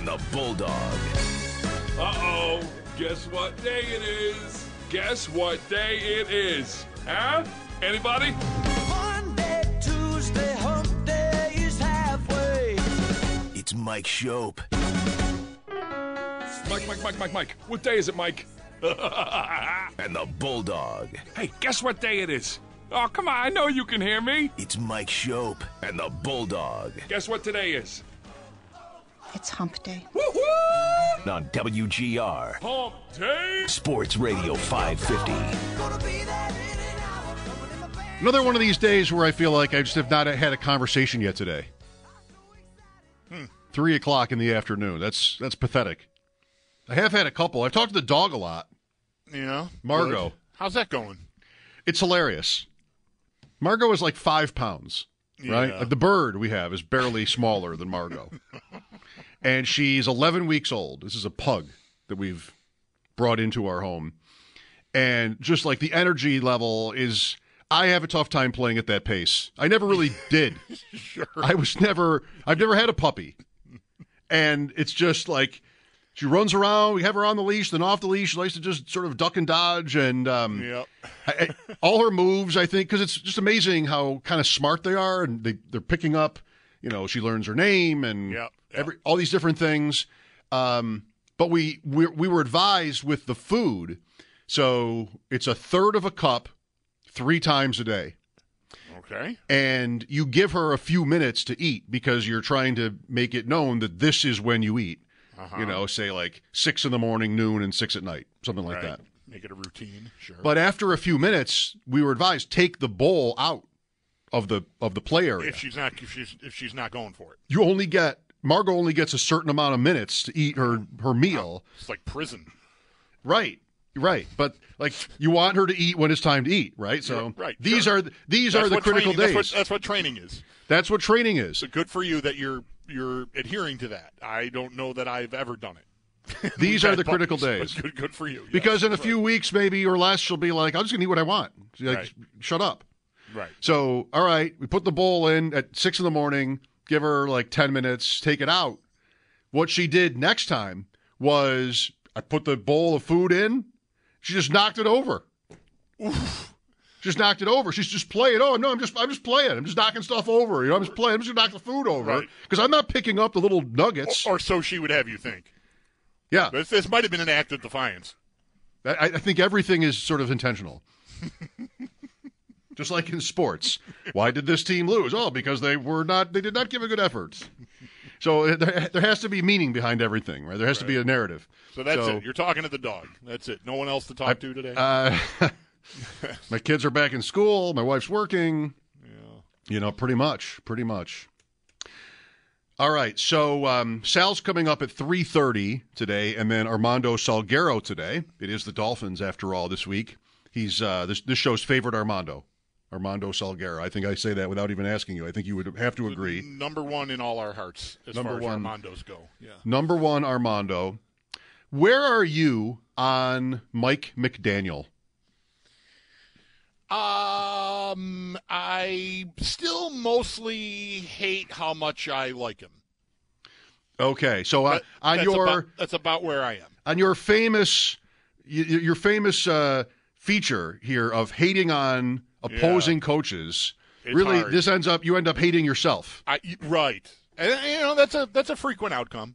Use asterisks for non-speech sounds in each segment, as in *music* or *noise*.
And the Bulldog. Uh oh. Guess what day it is? Guess what day it is? Huh? Anybody? Monday, Tuesday, hump day is halfway. It's Mike Schopp. Mike, Mike, Mike, Mike, Mike. What day is it, Mike? *laughs* And the Bulldog. Hey, guess what day it is? Oh, come on. I know you can hear me. It's Mike Schopp and the Bulldog. Guess what today is? It's hump day. Woo-hoo! On WGR, Hump day. Sports Radio 550. Gonna be there in an hour. Going in my van. Another one of these days where I feel like I just have not had a conversation yet today. Hmm. Three o'clock in the afternoon. That's that's pathetic. I have had a couple. I've talked to the dog a lot. Yeah. Margot. Good. How's that going? It's hilarious. Margot is like five pounds, right? Like the bird we have is barely smaller than Margot. *laughs* and she's 11 weeks old. This is a pug that we've brought into our home. And just like the energy level is, I have a tough time playing at that pace. I never really *laughs* did. Sure. I was never, I've never had a puppy. And it's just like, she runs around. We have her on the leash, then off the leash. She likes to just sort of duck and dodge, and um, Yep. I, all her moves, I think, because it's just amazing how kind of smart they are, and they they're picking up. You know, she learns her name and Yep, yep. every all these different things. Um, but we we we were advised with the food, so it's a third of a cup, three times a day, Okay. and you give her a few minutes to eat because you're trying to make it known that this is when you eat. Uh-huh. You know, say like six in the morning, noon, and six at night, something like Right. that. Make it a routine. Sure. But after a few minutes, we were advised take the bowl out of the of the play area. if she's not if she's if she's not going for it, you only get Margot only gets a certain amount of minutes to eat her her meal. it's like prison. Right. Right. But like you want her to eat when it's time to eat, right? So Yeah, right, these sure. are the- these That's are the critical training, days. That's what, that's what training is. That's what training is. So good for you that you're you're adhering to that. I don't know that I've ever done it. *laughs* These are the critical days. Good, good for you. Because in a right. few weeks, maybe or less, she'll be like, "I'm just gonna eat what I want." Like, Right. "Shut up." Right. So, all right, we put the bowl in at six in the morning, give her like 10 minutes, take it out. What she did next time was I put the bowl of food in, she just knocked it over. Just knocked it over. She's just playing. Oh no, I'm just I'm just playing. I'm just knocking stuff over. You know, I'm just playing. I'm just gonna knock the food over Right. because I'm not picking up the little nuggets. Or so she would have you think. yeah, This, this might have been an act of defiance. I, I think everything is sort of intentional. *laughs* Just like in sports. Why did this team lose? Oh, because they were not they did not give a good effort. So uh, there, there has to be meaning behind everything, right? There has to be a narrative. So that's So- it. You're talking to the dog. That's it. No one else to talk to today. Uh, *laughs* my kids are back in school. My wife's working. Yeah. You know, pretty much, pretty much. All right, so um, Sal's coming up at three thirty today, and then Armando Salguero today. It is the Dolphins, after all, this week. He's uh, this this show's favorite Armando, Armando Salguero. I think I say that without even asking you. I think you would have to agree. Number one in all our hearts as Number far as one. Armandos go. Yeah. Number one, Armando. Where are you on Mike McDaniel? Um, I still mostly hate how much I like him. Okay, so on that's your about, that's about where I am. on your famous your famous uh, feature here of hating on opposing coaches. It's really, hard. this ends up you end up hating yourself. I right, and you know that's a that's a frequent outcome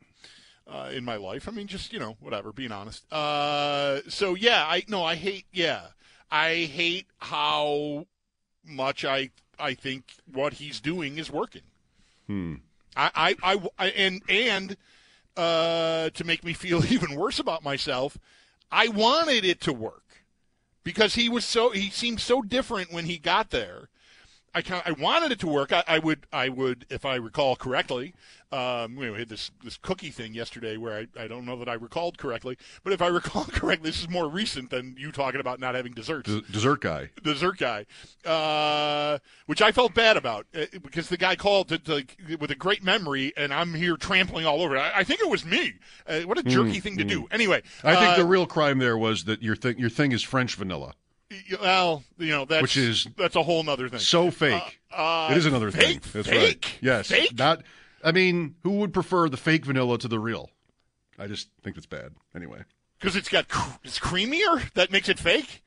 uh, in my life. I mean, just you know, whatever. Being honest. Uh, so yeah, I no, I hate. Yeah, I hate how much I I think what he's doing is working. Hmm. I, I, I, I- and and uh, to make me feel *laughs* even worse about myself, I wanted it to work because he was so he seemed so different when he got there, I I wanted it to work. I, I would I would if I recall correctly. Um, we had this this cookie thing yesterday where I, I don't know that I recalled correctly, but if I *laughs* recall correctly, this is more recent than you talking about not having desserts. D- dessert guy. dessert guy, uh, which I felt bad about uh, because the guy called to, to, with a great memory, and I'm here trampling all over. it. I, I think it was me. Uh, what a jerky thing to do. Anyway, I think uh, the real crime there was that your thing your thing is French vanilla. Well, you know, that's Which is that's a whole other thing. So fake. uh, it is another fake? thing. That's Fake? right. Yes. Fake? Not. I mean, who would prefer the fake vanilla to the real? I just think that's bad. Anyway. because it's got it's creamier. That makes it fake.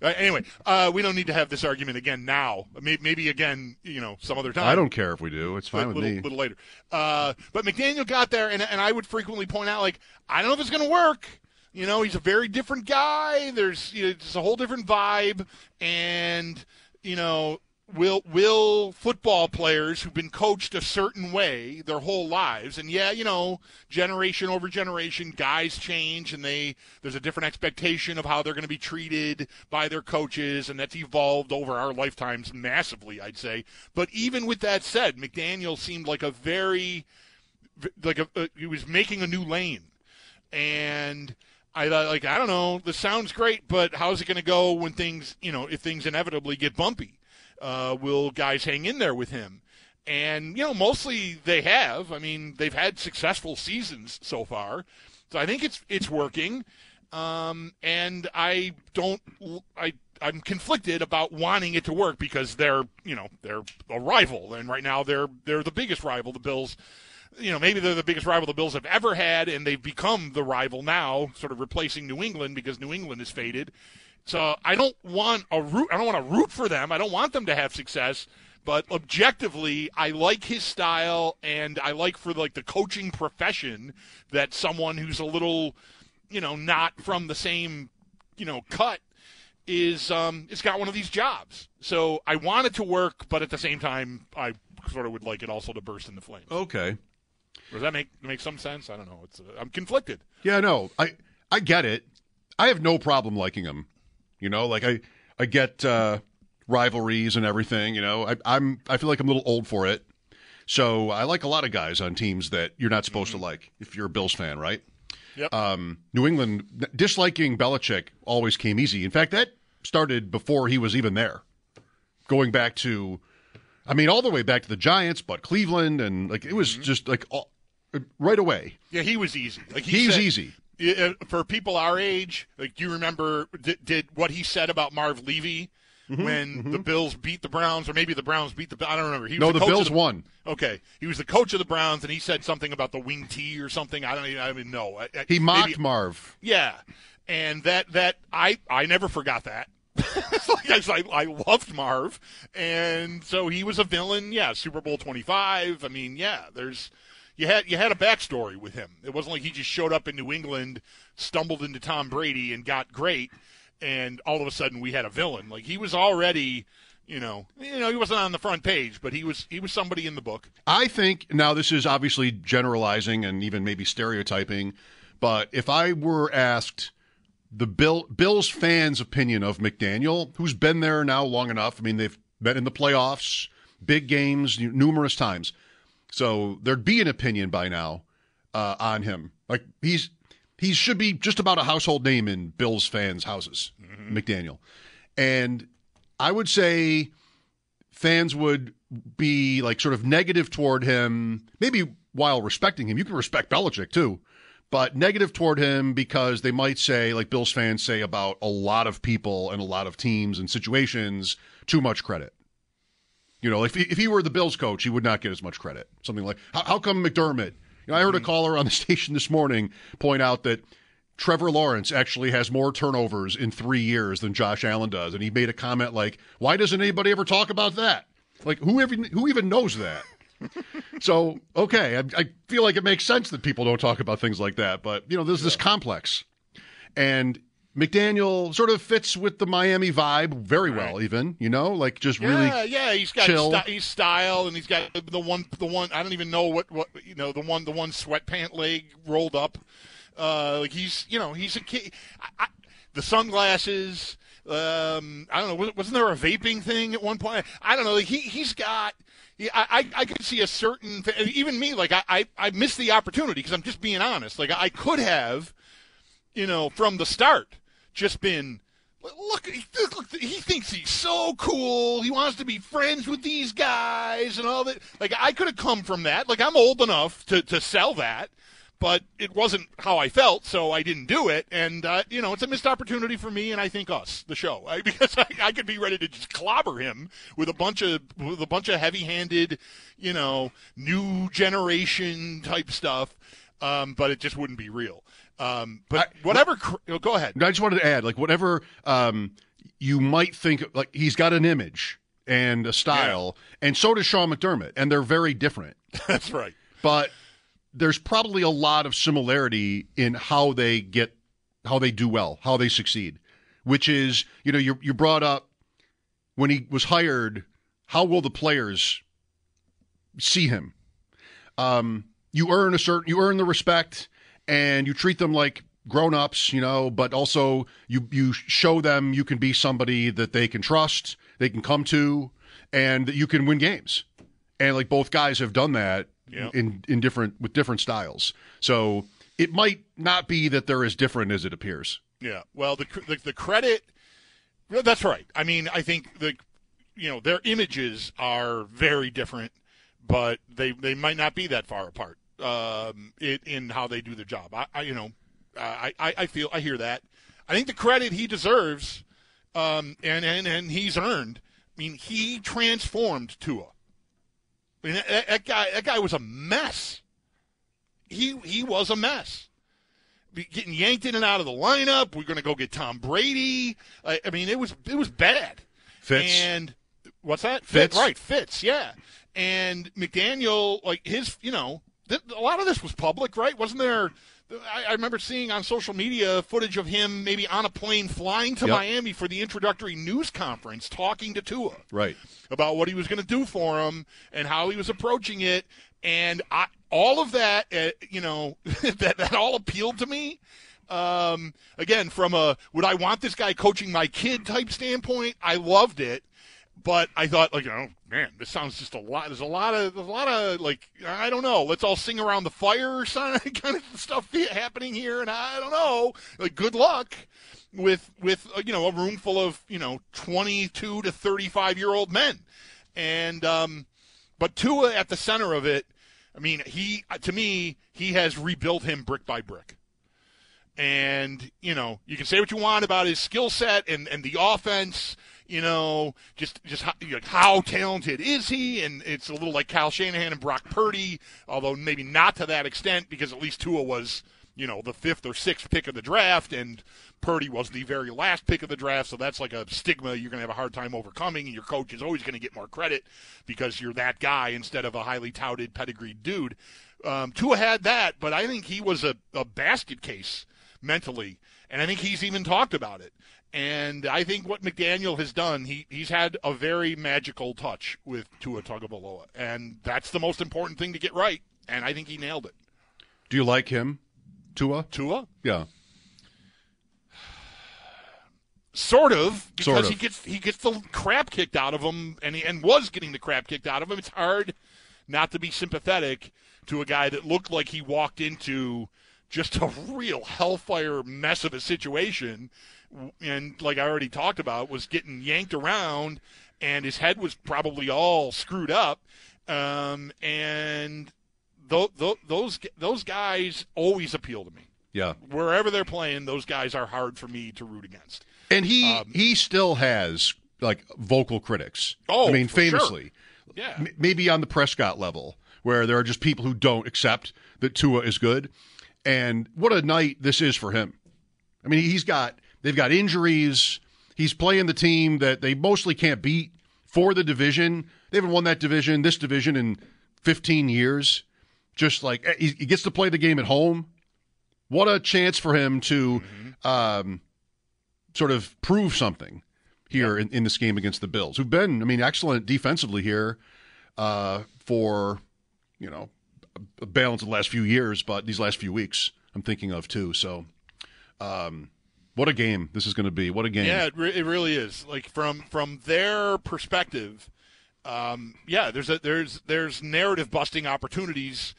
Uh, anyway, uh, we don't need to have this argument again now. Maybe, maybe again, you know, some other time. I don't care if we do. It's fine a with little, me. little later. Uh, but McDaniel got there, and, and I would frequently point out, like, I don't know if it's going to work. You know, he's a very different guy. There's you know, it's a whole different vibe, and you know, will will football players who've been coached a certain way their whole lives, and yeah, you know, generation over generation, guys change, and they there's a different expectation of how they're going to be treated by their coaches, and that's evolved over our lifetimes massively, I'd say. But even with that said, McDaniel seemed like a very like a, a, he was making a new lane, and I thought like I don't know, this sounds great, but how's it going to go when things you know if things inevitably get bumpy? Uh, will guys hang in there with him? And you know, mostly they have. I mean, they've had successful seasons so far, so I think it's it's working. Um, and I don't I. I'm conflicted about wanting it to work because they're, you know, they're a rival, and right now they're they're the biggest rival. The Bills, you know, maybe they're the biggest rival the Bills have ever had, and they've become the rival now, sort of replacing New England because New England is faded. So I don't want a root. I don't want to root for them. I don't want them to have success. But objectively, I like his style, and I like for like the coaching profession that someone who's a little, you know, not from the same, you know, cut is um it's got one of these jobs. So I want it to work, but at the same time, I sort of would like it also to burst into flames. Okay. Does that make make some sense? I don't know. It's uh, I'm conflicted. Yeah, no, I I get it. I have no problem liking him. You know, like I I get uh, rivalries and everything. You know, I, I'm I feel like I'm a little old for it. So I like a lot of guys on teams that you're not supposed to like if you're a Bills fan, right? Yep. Um, New England disliking Belichick always came easy. In fact, that started before he was even there. Going back to, I mean, all the way back to the Giants, but Cleveland, and like it was just like all, right away. Yeah, he was easy. Like He was said- easy. For people our age, like do you remember did, did what he said about Marv Levy Mm-hmm, when the Bills beat the Browns, or maybe the Browns beat the I don't remember. He was No, the coach of Bills won. Okay, he was the coach of the Browns, and he said something about the wing tee or something. I don't even, I even know. I- He mocked maybe- Marv. Yeah, and that that I I never forgot that. *laughs* Like I, I loved Marv, and so he was a villain. Yeah, Super Bowl twenty five. I mean, yeah, there's you had you had a backstory with him. It wasn't like he just showed up in New England, stumbled into Tom Brady, and got great, and all of a sudden we had a villain. Like he was already. You know, you know, he wasn't on the front page, but he was he was somebody in the book. I think now this is obviously generalizing and even maybe stereotyping, but if I were asked the Bill Bills fans' opinion of McDaniel, who's been there now long enough, I mean they've been in the playoffs, big games numerous times, so there'd be an opinion by now uh, on him. Like he's he should be just about a household name in Bills fans' houses, McDaniel, and I would say fans would be like sort of negative toward him, maybe while respecting him. You can respect Belichick too, but negative toward him because they might say, like Bills fans say about a lot of people and a lot of teams and situations, too much credit. You know, if he, if he were the Bills coach, he would not get as much credit. Something like, how, how come McDermott? You know, I heard a mm-hmm. caller on the *laughs* station this morning point out that Trevor Lawrence actually has more turnovers in three years than Josh Allen does, and he made a comment like, "Why doesn't anybody ever talk about that? Like, who even who even knows that?" *laughs* so, okay, I, I feel like it makes sense that people don't talk about things like that, but you know, there's this complex, and McDaniel sort of fits with the Miami vibe very well, even you know, like just Yeah, really yeah, he's got chill. Sti- he's style, and he's got the one, the one. I don't even know what, what you know, the one, the one sweatpant leg rolled up. Uh, like he's, you know, he's a kid. I, I, the sunglasses, Um, I don't know. was- Wasn't there a vaping thing at one point? I don't know. He he's got. Yeah, I, I I could see a certain even me like I I, I missed the opportunity because I'm just being honest. Like I could have, you know, from the start, just been look. Look, he thinks he's so cool. He wants to be friends with these guys and all that. Like I could have come from that. Like I'm old enough to to sell that but it wasn't how I felt, so I didn't do it. And uh, you know, it's a missed opportunity for me, and I think us, the show, I, *laughs* because I, I could be ready to just clobber him with a bunch of with a bunch of heavy-handed, you know, new generation type stuff, um, but it just wouldn't be real. Um, but whatever, cr- oh, go ahead. I just wanted to add, like, whatever um, you might think, like, he's got an image and a style, and so does Sean McDermott, and they're very different. *laughs* That's right. But there's probably a lot of similarity in how they get, how they do well, how they succeed, which is, you know, you you brought up when he was hired, how will the players see him? Um, you earn a certain, you earn the respect, and you treat them like grown-ups, you know, but also you you show them you can be somebody that they can trust, they can come to, and that you can win games. And like both guys have done that Yeah. in in different with different styles. So it might not be that they're as different as it appears. Yeah. Well, the the, the credit. That's right. I mean, I think the you know their images are very different, but they they might not be that far apart um, in, in how they do their job. I, I you know I, I I feel I hear that. I think the credit he deserves, um, and and and he's earned. I mean, he transformed Tua. I mean, that, that guy that guy was a mess. He he was a mess be getting yanked in and out of the lineup. We're going to go get Tom Brady. I, I mean, it was it was bad. Fitz. and what's that? Fitz. right? Fitz, yeah. And McDaniel, like his, you know, th- a lot of this was public, right? Wasn't there? I, I remember seeing on social media footage of him maybe on a plane flying to Yep. Miami for the introductory news conference, talking to Tua Right. about what he was going to do for him and how he was approaching it. And I, all of that, uh, you know, *laughs* that, that all appealed to me. Um, again, from a would I want this guy coaching my kid type standpoint, I loved it. But I thought, like, oh man, this sounds just a lot. There's a lot of, there's a lot of, like, I don't know. Let's all sing around the fire or *laughs* kind of stuff happening here, and I don't know. Like, good luck with with uh, you know a room full of you know 22 to 35 year old men, and um, but Tua at the center of it. I mean, he to me he has rebuilt him brick by brick. And you know, you can say what you want about his skill set and, and the offense. You know, just just how, how talented is he? And it's a little like Kyle Shanahan and Brock Purdy, although maybe not to that extent because at least Tua was you know the fifth or sixth pick of the draft, and Purdy was the very last pick of the draft. So that's like a stigma you're going to have a hard time overcoming, and your coach is always going to get more credit because you're that guy instead of a highly touted pedigreed dude. Um, Tua had that, but I think he was a, a basket case mentally, and I think he's even talked about it. And I think what McDaniel has done, he, he's had a very magical touch with Tua Tagovailoa, and that's the most important thing to get right. And I think he nailed it. Do you like him, Tua? Tua, Yeah. sort of, because Sort of. he gets he gets the crap kicked out of him, and he, and was getting the crap kicked out of him. It's hard not to be sympathetic to a guy that looked like he walked into just a real hellfire mess of a situation, and like I already talked about, was getting yanked around, and his head was probably all screwed up, um, and th- th- those those guys always appeal to me. Yeah. Wherever they're playing, those guys are hard for me to root against. And he Um, he still has like vocal critics. Oh, I mean, for sure. famously. Yeah. M- maybe on the Prescott level, where there are just people who don't accept that Tua is good. And what a night this is for him. I mean, he's got they've got injuries. He's playing the team that they mostly can't beat for the division. They haven't won that division, this division, in 15 years. Just like eh, he gets to play the game at home. What a chance for him to um, sort of prove something here in, in this game against the Bills, who've been, I mean, excellent defensively here uh, for, you know, balance the last few years, but these last few weeks I'm thinking of too. So, um, What a game this is going to be. What a game. Yeah, it, re- it really is. Like from from their perspective, um, yeah, there's a, there's there's narrative busting opportunities,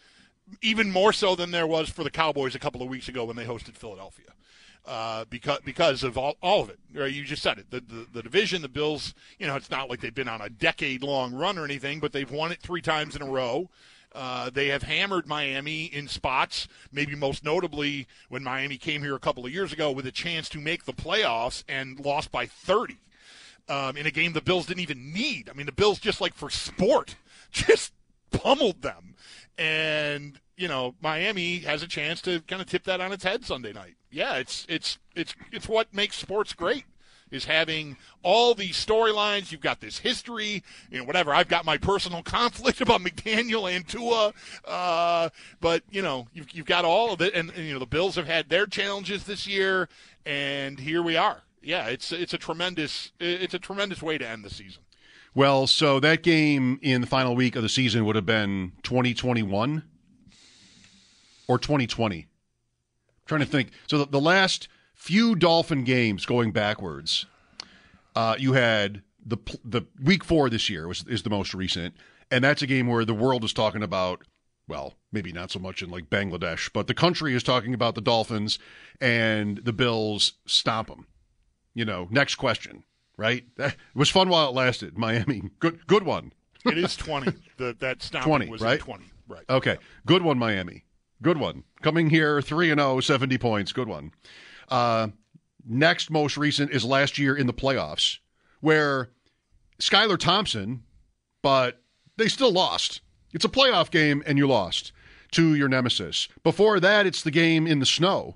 even more so than there was for the Cowboys a couple of weeks ago when they hosted Philadelphia. Uh, because because of all, all of it, right? You just said it. The, the the division, the Bills. You know, it's not like they've been on a decade long run or anything, but they've won it three times in a row. Uh, they have hammered Miami in spots, maybe most notably when Miami came here a couple of years ago with a chance to make the playoffs and lost by 30 um, in a game the Bills didn't even need. I mean, the Bills, just like for sport, *laughs* just pummeled them. And, you know, Miami has a chance to kind of tip that on its head Sunday night. Yeah, it's it's it's it's what makes sports great is having all these storylines. You've got this history, you know, whatever. I've got my personal *laughs* conflict about McDaniel and Tua, uh, but you know, you've, you've got all of it, and, and you know, the Bills have had their challenges this year, and here we are. Yeah, it's it's a tremendous it's a tremendous way to end the season. Well, so that game in the final week of the season would have been 2021 or 2020. I'm trying to think. So the, the last few Dolphin games going backwards, uh, you had the the week four this year was is the most recent, and that's a game where the world is talking about. Well, maybe not so much in like Bangladesh, but the country is talking about the Dolphins and the Bills stomp them. You know, next question, right? That, *laughs* it was fun while it lasted. Miami, good good one. It is twenty. the, that stomping 20, was right? twenty. Right. Okay, good one, Miami. Good one. Coming here 3 and 0, 70 points. Good one. Uh, next most recent is last year in the playoffs, where Skylar Thompson, but they still lost. It's a playoff game, and you lost to your nemesis. Before that, it's the game in the snow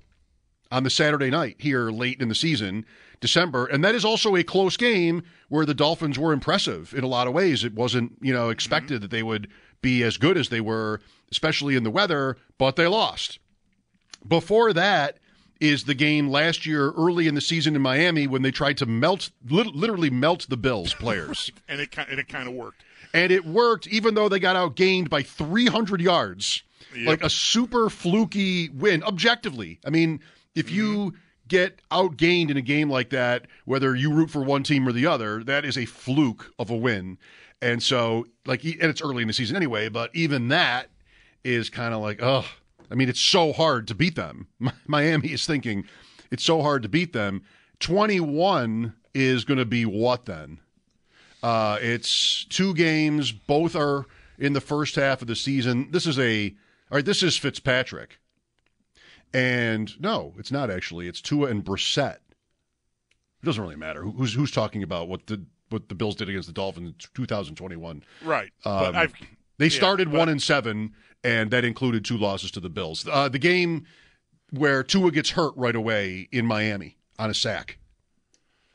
on the Saturday night here late in the season, December. And that is also a close game where the Dolphins were impressive in a lot of ways. It wasn't, you know, expected that they would be as good as they were, especially in the weather, but they lost. Before that is the game last year early in the season in Miami when they tried to melt literally melt the Bills *laughs* players. And it and it kind of worked. and it worked even though they got outgained by 300 yards. Yep. Like a super fluky win objectively. I mean, if you mm-hmm. get outgained in a game like that, whether you root for one team or the other, that is a fluke of a win. And so, like, and it's early in the season anyway, but even that is kind of like, oh, I mean, it's so hard to beat them. *laughs* Miami is thinking it's so hard to beat them. 21 is going to be what then? Uh, it's two games. Both are in the first half of the season. This is a all right. This is Fitzpatrick, and no, it's not actually. It's Tua and Brissett. It doesn't really matter who's who's talking about what the what the Bills did against the Dolphins in 2021. Right. Um, but I've They yeah, started but- one and seven, and that included two losses to the Bills. Uh, the game where Tua gets hurt right away in Miami on a sack,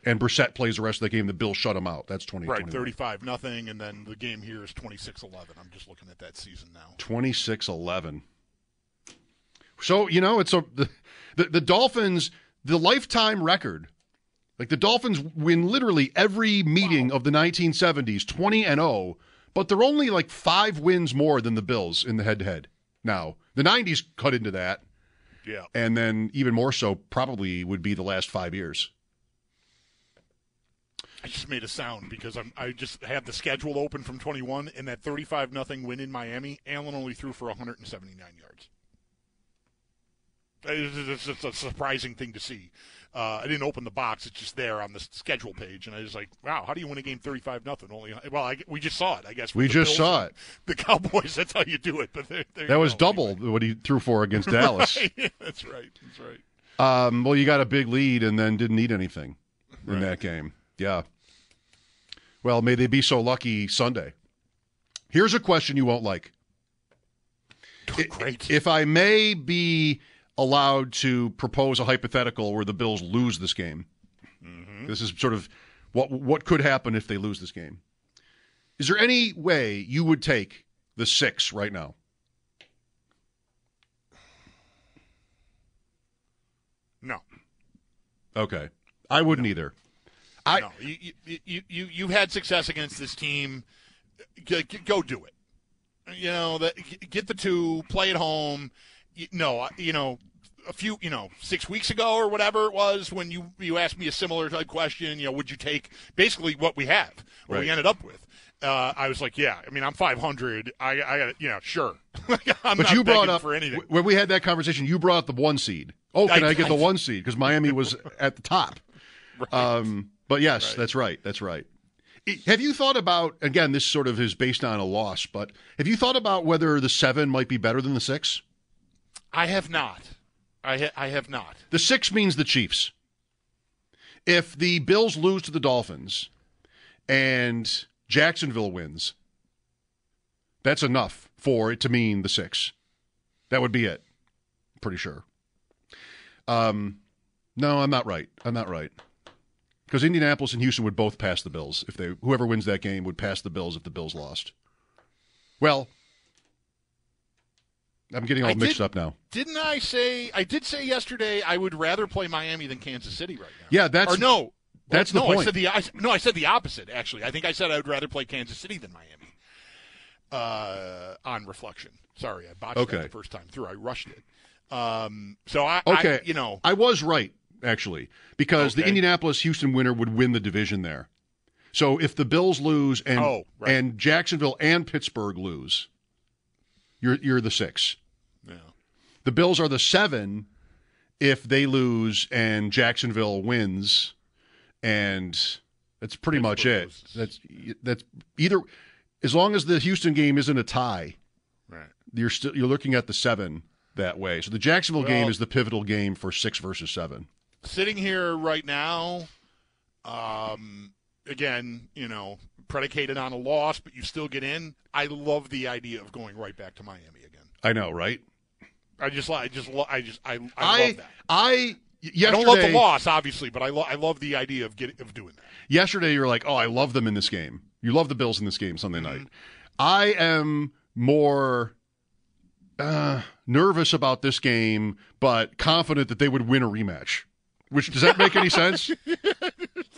and Brissett plays the rest of the game. The Bills shut him out. That's 20. right 35 nothing and then the game here is 26-11. I'm just looking at that season now. 26-11. So, you know, it's a the, the, the Dolphins, the lifetime record. Like the Dolphins win literally every meeting of the 1970s, 20 and 0, but they're only like 5 wins more than the Bills in the head-to-head. Now, the 90s cut into that, Yeah. and then even more so probably would be the last 5 years. I just made a sound because I'm, I just had the schedule open from 21 and that 35 nothing win in Miami. Allen only threw for 179 yards. It's, it's, it's a surprising thing to see. Uh, I didn't open the box; it's just there on the schedule page, and I was like, "Wow, how do you win a game 35 nothing?" Only well, I, we just saw it. I guess We just Bills saw it. The Cowboys. *laughs* That's how you do it. But there you That was double what he threw for against Dallas. *laughs* Right. *laughs* that's right. That's right. Um, well, you got a big lead and then didn't need anything in Right. that game. Yeah. Well, may they be so lucky Sunday. Here's a question you won't like. Great. If I may be allowed to propose a hypothetical where the Bills lose this game, mm-hmm. this is sort of what what could happen if they lose this game. Is there any way you would take the six right now? no. Okay, I wouldn't either. I no, you, you, you, you, you've had success against this team. G- g- go do it. You know, that, g- get the two, play at home. You, no, you know, a few, you know, six weeks ago or whatever it was when you you asked me a similar type question. You know, would you take basically what we have, what we ended up with? Uh, I was like, yeah. I mean, I'm 500. I, I got, yeah, sure. *laughs* I'm But you brought up for anything. when we had that conversation. You brought up the one seed. Oh, can I, I- get the one seed because Miami was *laughs* at the top. Um, but yes, that's right. That's right. Have you thought about again? This sort of is based on a loss, but have you thought about whether the seven might be better than the six? I have not. I ha- I have not. The six means the Chiefs. If the Bills lose to the Dolphins and Jacksonville wins, that's enough for it to mean the six. That would be it. Pretty sure. Um, no, I'm not right. I'm not right. Because Indianapolis and Houston would both pass the Bills if they whoever wins that game would pass the Bills if the Bills lost. Well, I'm getting all I mixed did- up now. Didn't I say? I did say yesterday I would rather play Miami than Kansas City right now. Yeah, that's or no. that's no, the I point. said the I, no. I said the opposite. Actually, I think I said I would rather play Kansas City than Miami. Uh, on reflection, sorry, I botched Okay. that the first time through. I rushed it. Um, so I, Okay. I, you know, I was right actually because the Indianapolis Houston winner would win the division there. So if the Bills lose and Oh, right. and Jacksonville and Pittsburgh lose, you're you're the six. yeah. The Bills are the seven if they lose and Jacksonville wins, and that's pretty much it. That's that's either as long as the Houston game isn't a tie, right. you're still you're looking at the seven that way. So the Jacksonville game is the pivotal game for six versus seven. Sitting here right now, um, again, you know, predicated on a loss, but you still get in. I love the idea of going right back to Miami again. I know, right? I just, I just, lo- I just, I, I, I love that. I yesterday, I don't love the loss, obviously, but I, lo- I love the idea of get, of doing that. Yesterday, you were like, "Oh, I love them in this game." You love the Bills in this game Sunday Mm-hmm. night. I am more uh, nervous about this game, but confident that they would win a rematch. Which does that make any *laughs* sense?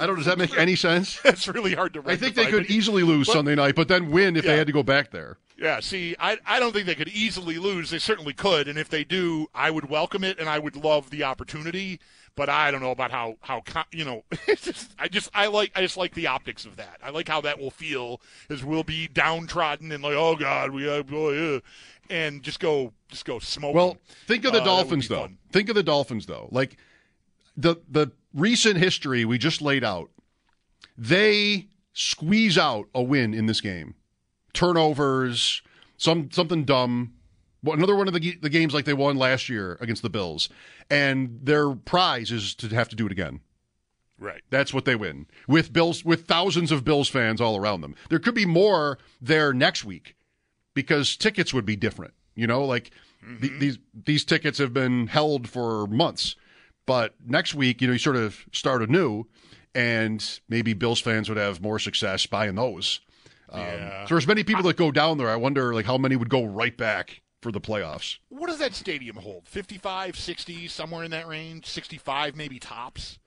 I don't. Does that make any sense? *laughs* That's really hard to. I think they could easily lose but- Sunday night, but then win if they had to go back there. Yeah, see, I, I don't think they could easily lose. They certainly could, and if they do, I would welcome it and I would love the opportunity. But I don't know about how how you know. *laughs* Just, I just I like I just like the optics of that. I like how that will feel as we'll be downtrodden and like oh god we uh, and just go just go smoke. Well, think of the Uh, Dolphins though. fun. Think of the Dolphins though. Like the the recent history we just laid out. They squeeze out a win in this game. Turnovers, some something dumb. Another one of the, the games like they won last year against the Bills, and their prize is to have to do it again. right. That's what they win with Bills with thousands of Bills fans all around them. There could be more there next week because tickets would be different. You know, like th- mm-hmm. these these tickets have been held for months, but next week, you know, you sort of start anew, and maybe Bills fans would have more success buying those. Um, Yeah. So there's many people that go down there. I wonder, like, how many would go right back for the playoffs? What does that stadium hold? 55, 60, somewhere in that range. Sixty-five, maybe tops.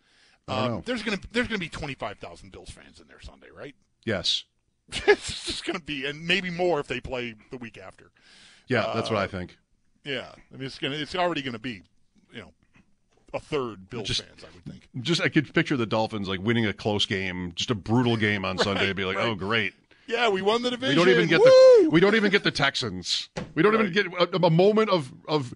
Um, there's gonna there's gonna be twenty-five thousand Bills fans in there Sunday, right? Yes, *laughs* it's just going to be, and maybe more if they play the week after. yeah, that's Uh, what I think. Yeah, I mean, it's to, it's already going to be, you know, a third Bills Just- fans, I would think. Just I could picture the Dolphins like winning a close game, just a brutal game on *laughs* Sunday. and be like, oh, right. oh, great. Yeah, we won the division. We don't even get Woo! the we don't even get the Texans. We don't even get a, a moment of of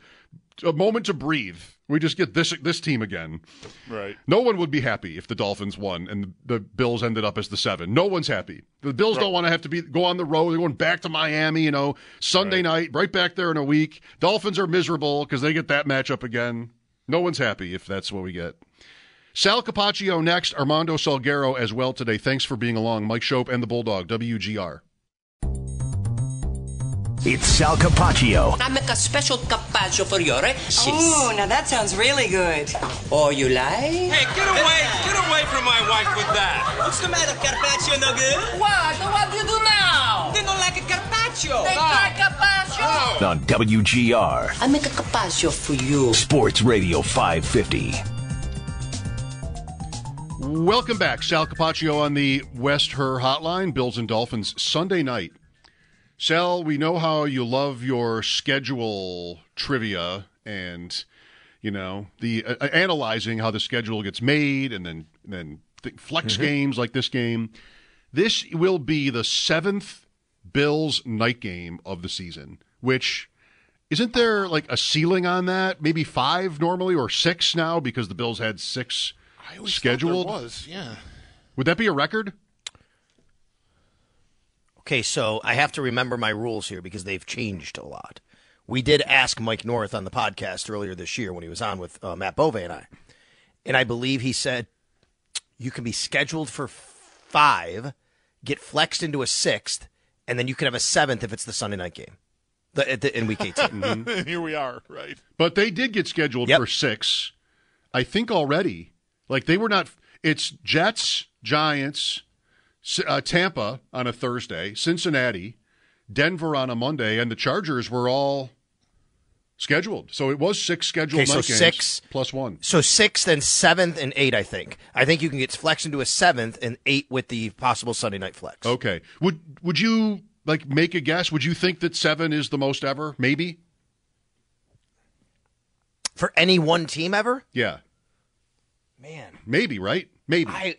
a moment to breathe. We just get this this team again. right. No one would be happy if the Dolphins won and the Bills ended up as the seven. No one's happy. The Bills don't want to have to be go on the road. They're going back to Miami. You know, Sunday night, right back there in a week. Dolphins are miserable because they get that matchup again. No one's happy if that's what we get. Sal Capaccio next. Armando Salguero as well today. Thanks for being along. Mike Schopp and the Bulldog. WGR. It's Sal Capaccio. I make a special capaccio for your sis. Ooh, now that sounds really good. Oh, you like? Hey, get away! Get away from my wife with that! What's the matter, Carpaccio? No good? What? What do you do now? They don't like a Carpaccio! They like carpaccio. On WGR. I make a carpaccio for you. Sports Radio 550. Welcome back. Sal Capaccio on the West Her Hotline. Bills and Dolphins Sunday night. Sal, we know how you love your schedule trivia and, you You know, the uh, analyzing how the schedule gets made, and then then th- flex Mm-hmm. games like this game. This will be the seventh Bills night game of the season, which isn't there like a ceiling on that? Maybe five normally or six now because the Bills had six I always scheduled. there was, yeah. Would that be a record? Okay, so I have to remember my rules here because they've changed a lot. We did ask Mike North on the podcast earlier this year when he was on with uh, Matt Bove and I. And I believe he said you can be scheduled for five, get flexed into a sixth, and then you can have a seventh if it's the Sunday night game the, the, in week 18. *laughs* Here we are, right? But they did get scheduled Yep. for six, I think already. Like they were not. It's Jets, Giants, uh, Tampa on a Thursday, Cincinnati, Denver on a Monday, and the Chargers were all scheduled. So it was six scheduled Okay, so night games six- plus one. So sixth and seventh and eight, I think. I think you can get flexed into a seventh and eight with the possible Sunday night flex. Okay. Would would you like make a guess? Would you think that seven is the most ever? Maybe. For any one team ever? Yeah. Man. Maybe right. Maybe. I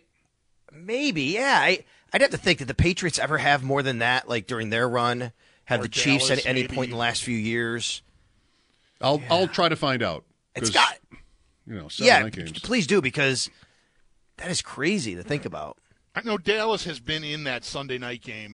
maybe, yeah. I I'd have to think that the Patriots ever have more than that, like during their run. Have Or the Chiefs Dallas, at any maybe. point in the last few years? I'll I'll try to find out. It's got you know seven yeah. games. Please do because that is crazy to think about. I know Dallas has been in that Sunday night game.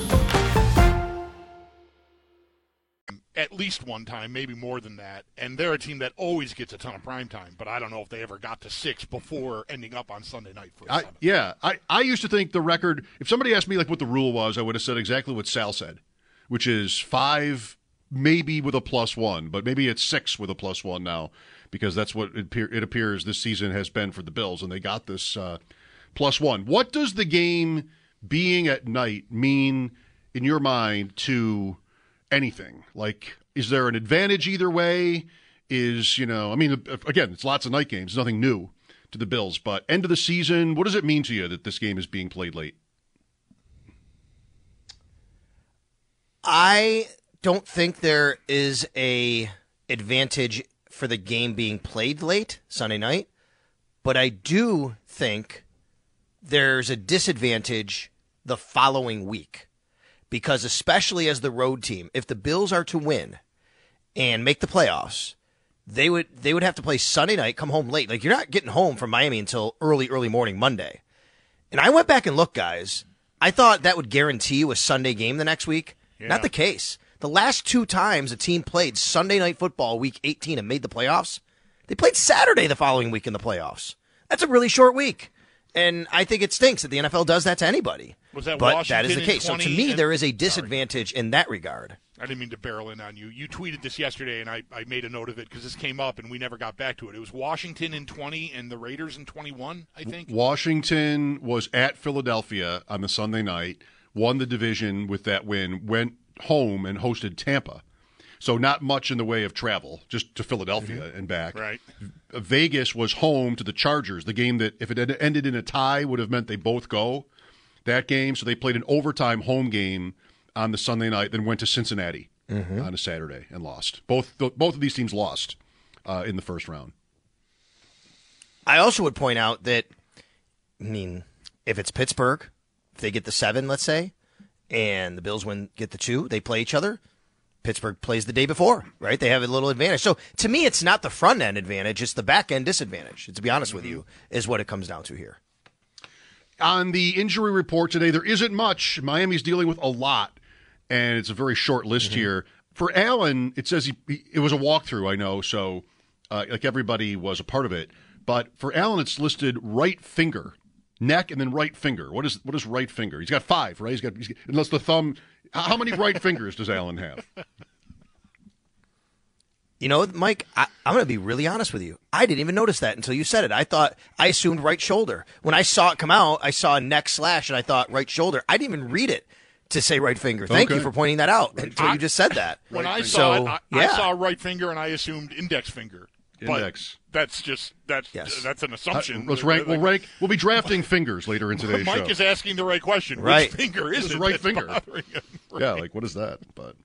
Least one time, maybe more than that. And they're a team that always gets a ton of prime time, but I don't know if they ever got to six before ending up on Sunday night for I, yeah, I, I used to think the record. If somebody asked me like what the rule was, I would have said exactly what Sal said, which is five, maybe with a plus one, but maybe it's six with a plus one now, because that's what it, appear, it appears this season has been for the Bills, and they got this uh, plus one. What does the game being at night mean in your mind to anything? Like, is there an advantage either way? Is you know, I mean, uh, again, it's lots of night games, nothing new to the Bills. But end of the season, what does it mean to you that this game is being played late? I don't think there is a advantage for the game being played late Sunday night, but I do think there's a disadvantage the following week because especially as the road team, if the Bills are to win and make the playoffs, they would they would have to play Sunday night, come home late. Like you're not getting home from Miami until early early morning Monday. And I went back and looked, guys. I thought that would guarantee you a Sunday game the next week. Not the case. The last two times a team played Sunday night football week 18 and made the playoffs, they played Saturday the following week in the playoffs. That's a really short week. And I think it stinks that the NFL does that to anybody. Was that but Washington that is the case. So to me, and- there is a disadvantage in that regard. I didn't mean to barrel in on you. You tweeted this yesterday, and I, I made a note of it because this came up, and we never got back to it. It was Washington in 20 and the Raiders in 21, I think. Washington was at Philadelphia on the Sunday night, won the division with that win, went home and hosted Tampa. So not much in the way of travel, just to Philadelphia and back. Right. Vegas was home to the Chargers, the game that if it had ended in a tie would have meant they both go. That game, so they played an overtime home game on the Sunday night, then went to Cincinnati on a Saturday and lost. Both both of these teams lost uh, in the first round. I also would point out that, I mean, if it's Pittsburgh, if they get the seven, let's say, and the Bills win get the two, they play each other. Pittsburgh plays the day before, right? They have a little advantage. So to me, it's not the front end advantage; it's the back end disadvantage. To be honest with you, is what it comes down to here. On the injury report today, there isn't much. Miami's dealing with a lot, and it's a very short list here. For Allen, it says he, he- it was a walkthrough, I know, so uh, like everybody was a part of it. But for Allen, it's listed right finger, neck, and then right finger. What is what is right finger? He's got five, right? He's got, he's got unless the thumb. How how many right fingers does Allen have? You know, Mike, I, I'm going to be really honest with you. I didn't even notice that until you said it. I thought, I assumed right shoulder. When I saw it come out, I saw a neck slash and I thought right shoulder. I didn't even read it to say right finger. Thank Okay. you for pointing that out until I- you just said that. When I So, saw it, I, I yeah. saw right finger and I assumed index finger. But Index. that's just that's Yes. that's an Uh, assumption. let's rank. We'll rank. We'll be drafting fingers later in today's Mike show. is asking the right question. Right. Which finger is It's it? right finger. bothering him? *laughs* Yeah, like what is that? But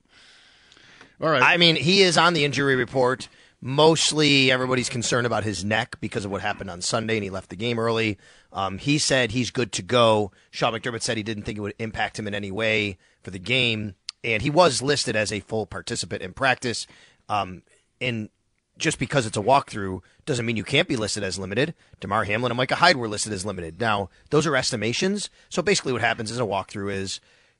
all right. I mean, he is on the injury report. Mostly everybody's concerned about his neck because of what happened on Sunday and he left the game early. Um, he said he's good to go. Sean McDermott said he didn't think it would impact him in any way for the game. And he was listed as a full participant in practice. Um, and just because it's a walkthrough doesn't mean you can't be listed as limited. Damar Hamlin and Micah Hyde were listed as limited. Now, those are estimations. So basically what happens in a walkthrough is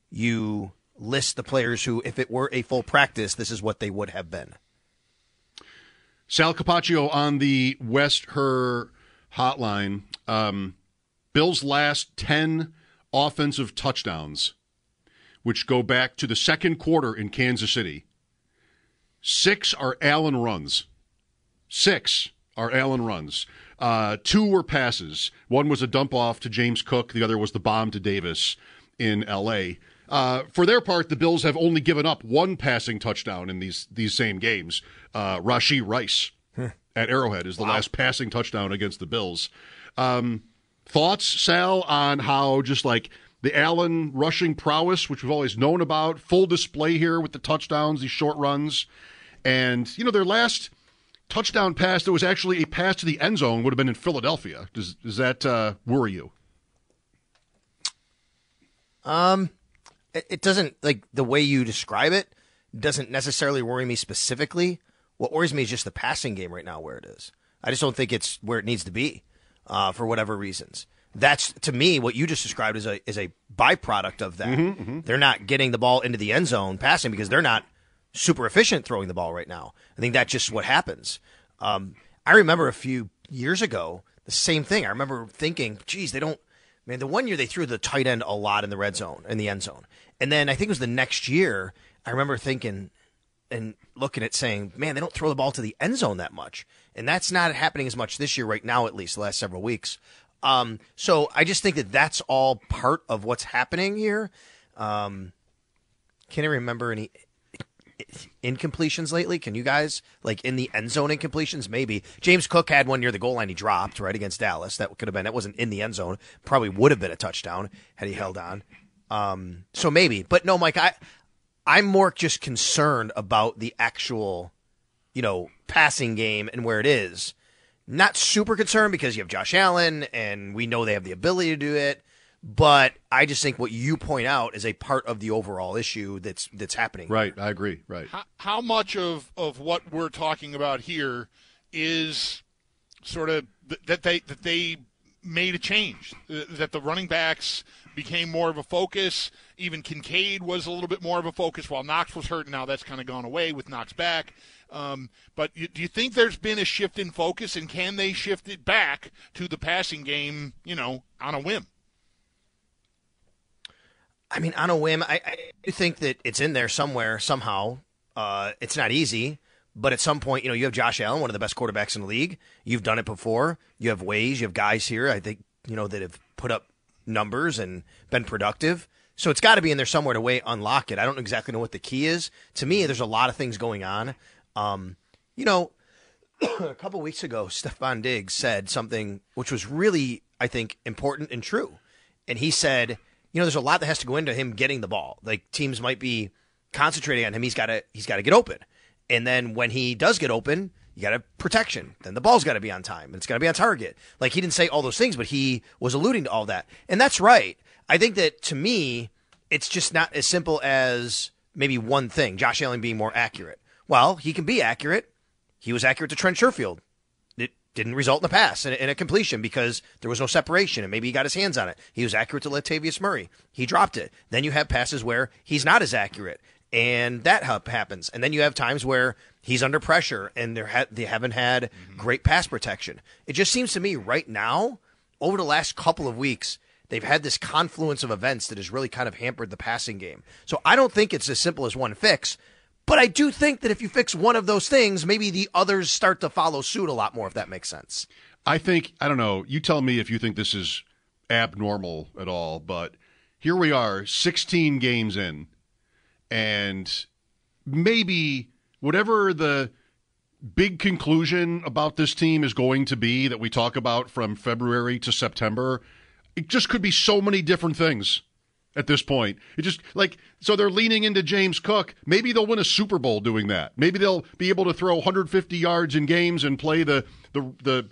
you list the players who, if it were a full practice, this is what they would have been. Sal Capaccio on the West Her hotline. Um, Bill's last 10 offensive touchdowns, which go back to the second quarter in Kansas City, six are Allen runs. Six are Allen runs. Uh, two were passes. One was a dump off to James Cook, the other was the bomb to Davis in L.A. Uh, for their part, the Bills have only given up one passing touchdown in these these same games. Uh, Rashee Rice at Arrowhead is the last passing touchdown against the Bills. Um, thoughts, Sal, on how just like the Allen rushing prowess, which we've always known about, full display here with the touchdowns, these short runs, and you know their last touchdown pass that was actually a pass to the end zone would have been in Philadelphia. Does does that uh, worry you? Um, it, it doesn't like the way you describe it doesn't necessarily worry me specifically. What worries me is just the passing game right now where it is. I just don't think it's where it needs to be uh, for whatever reasons. That's to me what you just described is a is a byproduct of that. They're not getting the ball into the end zone passing because they're not super efficient throwing the ball right now. I think that's just what happens. Um, I remember a few years ago the same thing. I remember thinking, geez, they don't. Man, the one year they threw the tight end a lot in the red zone, in the end zone. And then I think it was the next year, I remember thinking and looking at saying, man, they don't throw the ball to the end zone that much. And that's not happening as much this year, right now, at least, the last several weeks. Um, so I just think that that's all part of what's happening here. Um, can I remember any incompletions lately? Can you guys like in the end zone incompletions? Maybe James Cook had one near the goal line. He dropped right against Dallas. That could have been. That wasn't in the end zone. Probably would have been a touchdown had he held on. Um, so maybe, but no, Mike. I I'm more just concerned about the actual, you know, passing game and where it is. Not super concerned because you have Josh Allen and we know they have the ability to do it. But I just think what you point out is a part of the overall issue that's that's happening. Right, I agree. Right. How, how much of, of what we're talking about here is sort of th- that they that they made a change th- that the running backs became more of a focus even Kincaid was a little bit more of a focus while Knox was hurt now that's kind of gone away with Knox back um, but you, do you think there's been a shift in focus and can they shift it back to the passing game you know on a whim I mean, on a whim, I, I think that it's in there somewhere, somehow. Uh, it's not easy, but at some point, you know, you have Josh Allen, one of the best quarterbacks in the league. You've done it before. You have ways. You have guys here, I think, you know, that have put up numbers and been productive. So it's got to be in there somewhere to way unlock it. I don't exactly know what the key is. To me, there's a lot of things going on. Um, you know, *clears throat* a couple weeks ago, Stefon Diggs said something which was really, I think, important and true. And he said, you know, there's a lot that has to go into him getting the ball. Like teams might be concentrating on him. He's got to he's got to get open. And then when he does get open, you got to protection. Then the ball's got to be on time. and It's got to be on target. Like he didn't say all those things, but he was alluding to all that. And that's right. I think that to me, it's just not as simple as maybe one thing. Josh Allen being more accurate. Well, he can be accurate. He was accurate to Trent Sherfield didn't result in a pass and in a completion because there was no separation and maybe he got his hands on it. He was accurate to Latavius Murray. He dropped it. Then you have passes where he's not as accurate and that hap- happens. And then you have times where he's under pressure and ha- they haven't had mm-hmm. great pass protection. It just seems to me right now, over the last couple of weeks, they've had this confluence of events that has really kind of hampered the passing game. So I don't think it's as simple as one fix. But I do think that if you fix one of those things, maybe the others start to follow suit a lot more, if that makes sense. I think I don't know. You tell me if you think this is abnormal at all, but here we are, 16 games in, and maybe whatever the big conclusion about this team is going to be that we talk about from February to September, it just could be so many different things at this point. It just like so they're leaning into James Cook. Maybe they'll win a Super Bowl doing that. Maybe they'll be able to throw 150 yards in games and play the the the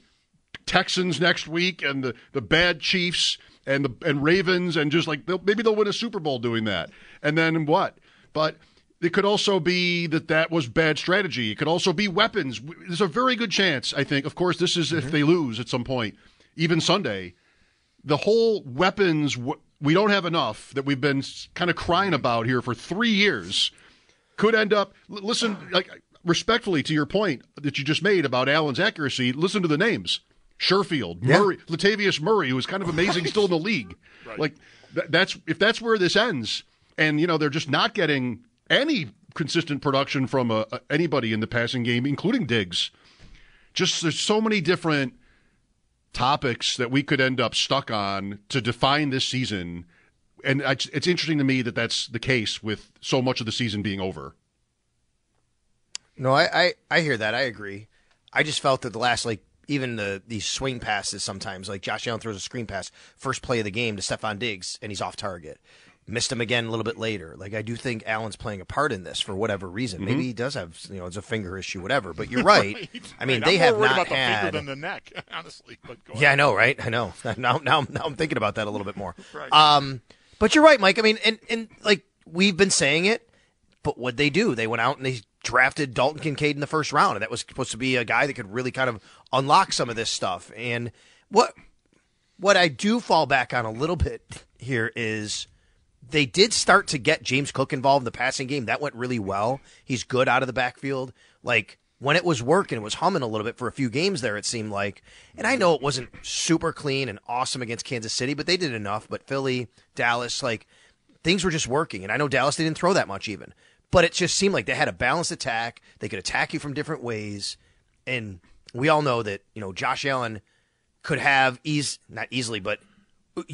Texans next week and the the bad Chiefs and the and Ravens and just like they'll, maybe they'll win a Super Bowl doing that. And then what? But it could also be that that was bad strategy. It could also be weapons. There's a very good chance, I think. Of course, this is if mm-hmm. they lose at some point, even Sunday. The whole weapons, we don't have enough that we've been kind of crying about here for three years. Could end up. Listen, like respectfully to your point that you just made about Allen's accuracy. Listen to the names: Sherfield, Yeah. Murray, Latavius Murray, who's kind of amazing still in the league. *laughs* Right. Like th- that's if that's where this ends, and you know they're just not getting any consistent production from uh, uh, anybody in the passing game, including Diggs. Just there's so many different topics that we could end up stuck on to define this season, and it's, interesting to me that that's the case with so much of the season being over. No, I, I, I hear that. I agree. I just felt that the last like even the these swing passes sometimes like Josh Allen throws a screen pass first play of the game to Stefon Diggs and he's off target. Missed him again a little bit later. Like I do think Allen's playing a part in this for whatever reason. Mhm. Maybe he does have you know it's a finger issue, whatever. But *laughs* you're right. I mean Right. they I'm have more not about the had. finger than the neck, *laughs* honestly. But go Yeah, I know, right? I know. *laughs* Now, now, now I'm thinking about that a little bit more. Right. Um, but you're right, Mike. I mean, and and like we've been saying it, but what they do? They went out and they drafted Dalton Kincaid in the first round, and that was supposed to be a guy that could really kind of unlock some of this stuff. And what what I do fall back on a little bit here is they did start to get James Cook involved in the passing game. That went really well. He's good out of the backfield. Like when it was working, it was humming a little bit for a few games there, it seemed like. And I know it wasn't super clean and awesome against Kansas City, but they did enough. But Philly, Dallas, like things were just working. And I know Dallas they didn't throw that much even. But it just seemed like they had a balanced attack. They could attack you from different ways. And we all know that, you know, Josh Allen could have ease not easily, but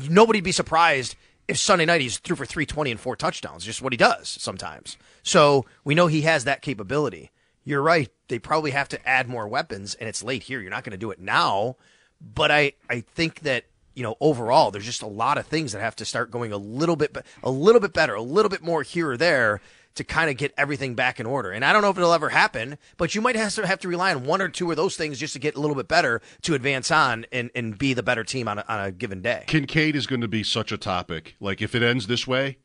nobody'd be surprised if Sunday night he's threw for 320 and four touchdowns, just what he does sometimes. So we know he has that capability. You're right. They probably have to add more weapons, and it's late here. You're not going to do it now. But I, I think that, you know, overall, there's just a lot of things that have to start going a little bit, a little bit better, a little bit more here or there to kind of get everything back in order. And I don't know if it'll ever happen, but you might have to have to rely on one or two of those things just to get a little bit better to advance on and, and be the better team on a, on a given day. Kincaid is going to be such a topic. Like if it ends this way,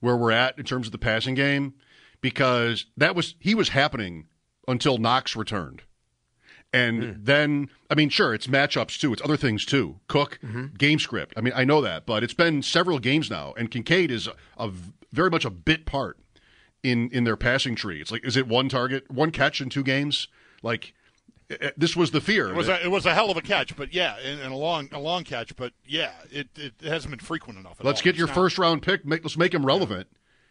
where we're at in terms of the passing game, because that was he was happening until Knox returned. And hmm. then, I mean, sure, it's matchups too. It's other things too. Cook, mm-hmm. game script. I mean, I know that, but it's been several games now, and Kincaid is a very much a bit part in in their passing tree. It's like, is it one target, one catch in two games? Like, eh, eh, this was the fear. It was that- a, it was a hell of a catch, but yeah, and, and a long a long catch, but yeah, it, it hasn't been frequent enough. At Let's all. get It's your not- first round pick. Make, let's make him relevant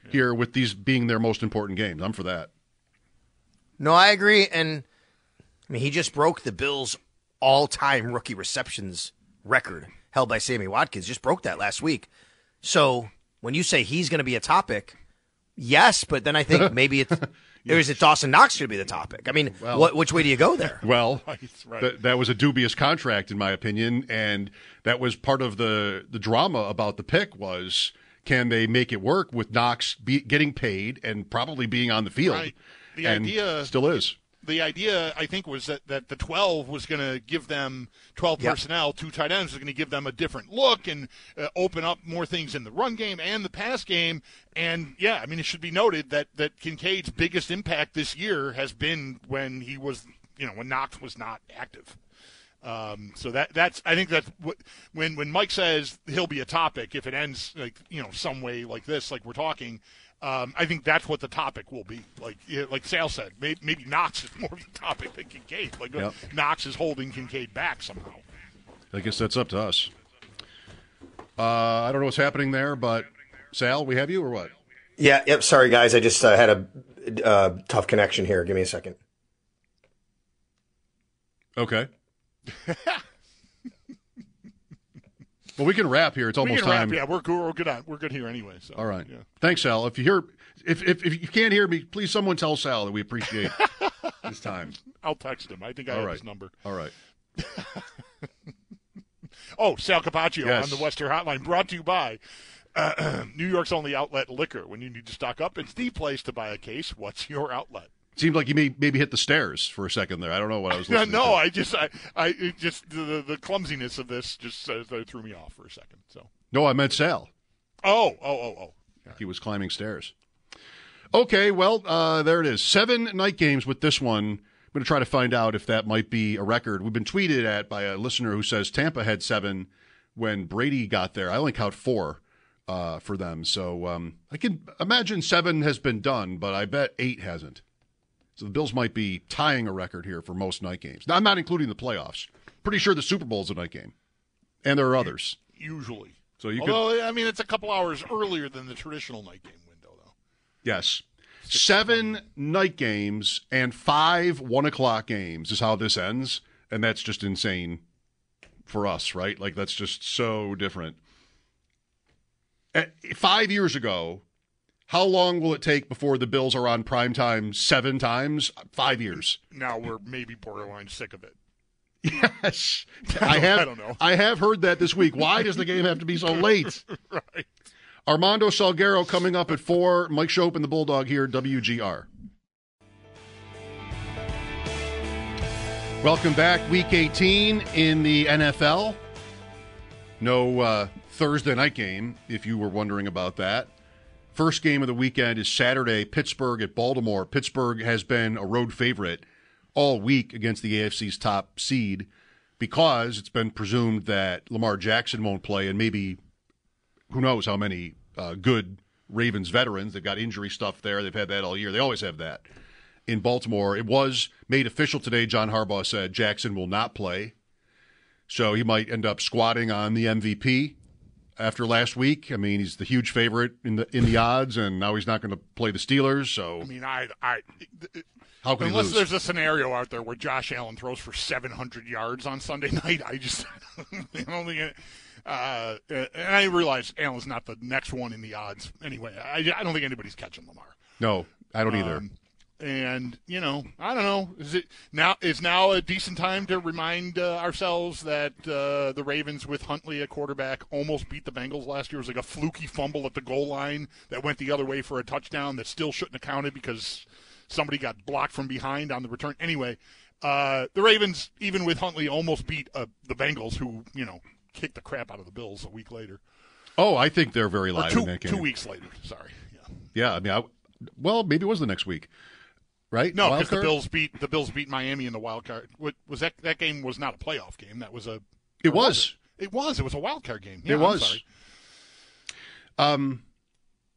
here with these being their most important games. I'm for that. No, I agree. And I mean, he just broke the Bills' all-time rookie receptions record held by Sammy Watkins. Just broke that last week. So when you say he's going to be a topic, yes, but then I think *laughs* maybe it's. *laughs* Or is it Dawson Knox going to be the topic? I mean, Well- what, which way do you go there? *laughs* Well, Right, right. that that was a dubious contract in my opinion, and that was part of the the drama about the pick was can they make it work with Knox be, getting paid and probably being on the field? Right. The And idea- still is. The idea I think was that, that the 12 was going to give them 12 Yep. personnel, two tight ends was going to give them a different look and uh, open up more things in the run game and the pass game. And yeah, I mean it should be noted that that Kincaid's biggest impact this year has been when he was, you know, when Knox was not active. Um, so that that's I think that's what when when Mike says he'll be a topic if it ends like you know some way like this like we're talking. Um, I think that's what the topic will be. Like like Sal said, maybe, maybe Knox is *laughs* more of the topic than Kincaid. Like Yep. Knox is holding Kincaid back somehow. I guess that's up to us. Uh, I don't know what's happening there, but Sal, we have you or what? Yeah, yep. Sorry, guys. I just uh, had a uh, tough connection here. Give me a second. Okay. *laughs* well, we can wrap here. It's We almost can wrap, time. Yeah, we're good. We're good on. We're good here anyway. So. All right. Yeah. Thanks, Sal. If you hear, if, if if you can't hear me, please someone tell Sal that we appreciate *laughs* his time. I'll text him. I think I All have right. his number. All right. *laughs* Oh, Sal Capaccio Yes. on the Western Hotline, brought to you by uh, *clears throat* New York's only outlet liquor. When you need to stock up, it's the place to buy a case. What's your outlet? Seemed like you may maybe hit the stairs for a second there. I don't know what I was *laughs* No, to. I just, I, I it just the, the, clumsiness of this just uh, threw me off for a second. So, No, I meant Sal. oh, oh, oh, oh. He was climbing stairs. Okay, well, uh, there it is. Seven night games with this one. I'm going to try to find out if that might be a record. We've been tweeted at by a listener who says Tampa had seven when Brady got there. I only count four uh, for them. So um, I can imagine seven has been done, but I bet eight hasn't. So the Bills might be tying a record here for most night games. Now, I'm not including the playoffs. Pretty sure the Super Bowl is a night game, and there are others. Usually. So you could Although, I mean, it's a couple hours earlier than the traditional night game window, though. Yes. Seven night games and five one o'clock games is how this ends. And that's just insane for us, right? Like, that's just so different. At- five years ago, how long will it take before the Bills are on prime time seven times? Five years. Now we're maybe borderline sick of it. Yes. *laughs* I I have I don't know. I have heard that this week. Why does the game have to be so *laughs* late? right. Armando Salguero coming up at four. Mike Schopp and the Bulldog here, WGR. Welcome back, Week 18 in the NFL. No uh, Thursday night game, if you were wondering about that. First game of the weekend is Saturday, Pittsburgh at Baltimore. Pittsburgh has been a road favorite all week against the AFC's top seed because it's been presumed that Lamar Jackson won't play and maybe who knows how many uh, good Ravens veterans. They've got injury stuff there. They've had that all year. They always have that. In Baltimore, it was made official today. John Harbaugh said Jackson will not play. So he might end up squatting on the MVP after last week. I mean, he's the huge favorite in the in the odds, and now he's not going to play the Steelers. So I mean, I, I, how can he unless there's a scenario out there where Josh Allen throws for 700 yards on Sunday *laughs* night, I just, *laughs* I don't think it. Uh, and I realize Allen's not the next one in the odds anyway. I, I don't think anybody's catching Lamar. no, I don't either. And you know, I don't know. Is it now? Is now a decent time to remind uh, ourselves that uh, the Ravens with Huntley a quarterback almost beat the Bengals last year? It was like a fluky fumble at the goal line that went the other way for a touchdown that still shouldn't have counted because somebody got blocked from behind on the return. Anyway, uh, the Ravens, even with Huntley, almost beat uh, the Bengals, who you know kicked the crap out of the Bills a week later. oh, I think they're very live two, in that game. two weeks later. Sorry. Yeah. Yeah, I mean, I, well, maybe it was the next week, right? No, because the? Bills beat the Bills beat Miami in the wild card. What was that? That game was not a playoff game. That was a. It was. It? it was. It was a wild card game. Yeah, it was. Um,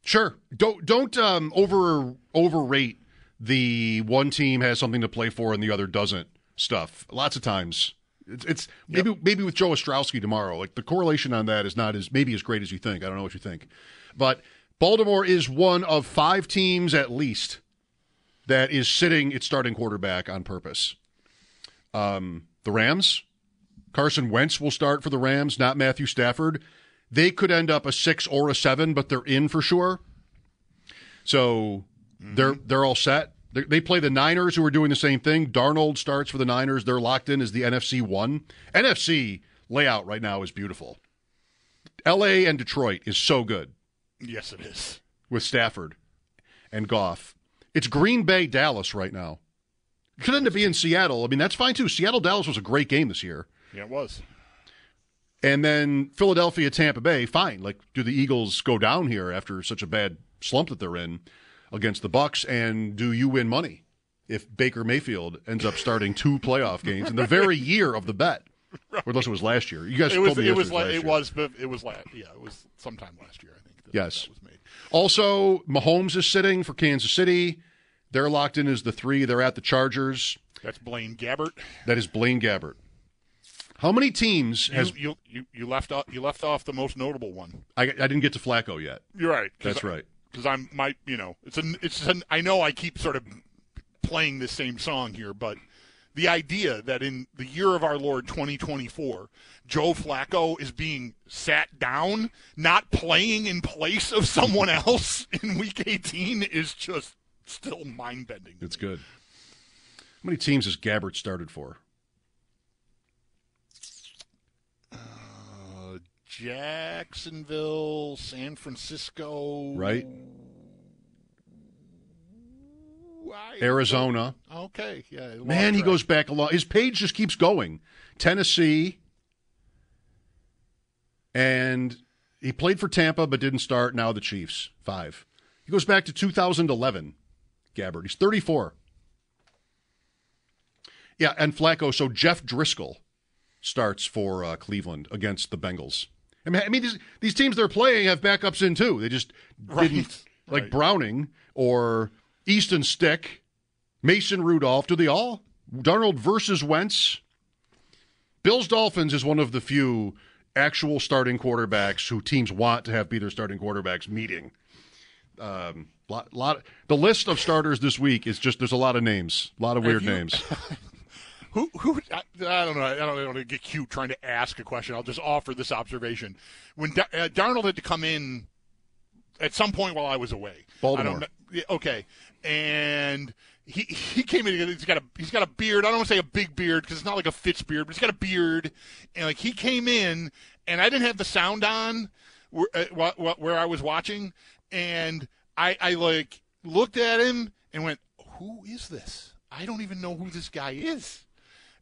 sure. Don't don't um, over overrate the one team has something to play for and the other doesn't stuff. Lots of times, it's, it's maybe maybe with Joe Ostrowski tomorrow. Like the correlation on that is not as maybe as great as you think. I don't know what you think, but Baltimore is one of five teams at least that is sitting its starting quarterback on purpose. Um, the Rams, Carson Wentz will start for the Rams, not Matthew Stafford. They could end up a six or a seven, but they're in for sure. So they're they're all set. They, they play the Niners, who are doing the same thing. Darnold starts for the Niners. They're locked in as the NFC one. NFC layout right now is beautiful. L.A. and Detroit is so good Yes, it is. with Stafford and Goff. It's Green Bay, Dallas right now. It could end up being Seattle. I mean, that's fine too. Seattle, Dallas was a great game this year. Yeah, it was. And then Philadelphia, Tampa Bay, fine. Like, do the Eagles go down here after such a bad slump that they're in against the Bucs? And do you win money if Baker Mayfield ends up starting two playoff games in the very *laughs* year of the bet? Or unless it was last year. You guys It was. told me It was. La- last it was. But it was last. Yeah, it was sometime last year. I think. that- Yes. that was made. Also, Mahomes is sitting for Kansas City. They're locked in as the three. They're at the Chargers. That's Blaine Gabbert. That is Blaine Gabbert. How many teams has you you you left off you left off the most notable one. I, I didn't get to Flacco yet. You're right. That's right. because I'm my you know it's an it's an I know I keep sort of playing the same song here, but the idea that in the year of our Lord 2024, Joe Flacco is being sat down, not playing in place of someone *laughs* else in Week 18 is just still mind bending. It's good. How many teams has Gabbert started for? Uh, Jacksonville, San Francisco, Right? I- Arizona. Okay, yeah. Man, he goes back a lot. His page just keeps going. Tennessee. And he played for Tampa but didn't start. Now the Chiefs. Five. He goes back to 2011, Gabbert. He's 34. Yeah, and Flacco. So Jeff Driskel starts for uh, Cleveland against the Bengals. I mean, I mean these, these teams they're playing have backups in too. They just Right, didn't like right. Browning or Easton Stick, Mason Rudolph. Do they all? Darnold versus Wentz. Bills Dolphins is one of the few actual starting quarterbacks who teams want to have be their starting quarterbacks meeting. Um, lot, lot. The list of starters this week is just there's a lot of names, a lot of weird you- names. *laughs* Who, who, I, I don't know. I don't, I don't want to get cute trying to ask a question. I'll just offer this observation. When Da- uh, Darnold had to come in at some point while I was away, Baltimore. I don't Okay, and he he came in. He's got a he's got a beard. I don't want to say a big beard because it's not like a Fitz beard, but he's got a beard. And like he came in, and I didn't have the sound on where, uh, wh- wh- where I was watching, and I I like looked at him and went, "Who is this? I don't even know who this guy is."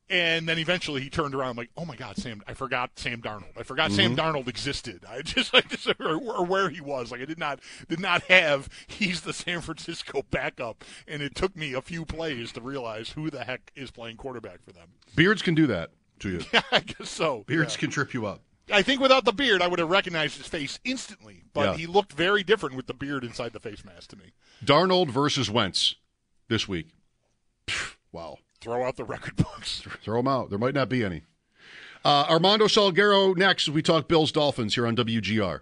And then eventually he turned around. I'm like, oh my God, Sam! I forgot Sam Darnold. I forgot Sam mm-hmm. Darnold existed. I *laughs* just, I just *laughs* or, or where he was. Like I did not, did not have. *laughs* He's the San Francisco backup, and it took me a few plays to realize who the heck is playing quarterback for them. Beards can do that to you. Yeah, I guess so. Beards yeah. can trip you up. I think without the beard, I would have recognized his face instantly. But Yeah. he looked very different with the beard inside the face mask to me. Darnold versus Wentz this week. Wow. Throw out the record books. Throw them out. There might not be any. Uh, Armando Salguero next as we talk Bills Dolphins here on WGR.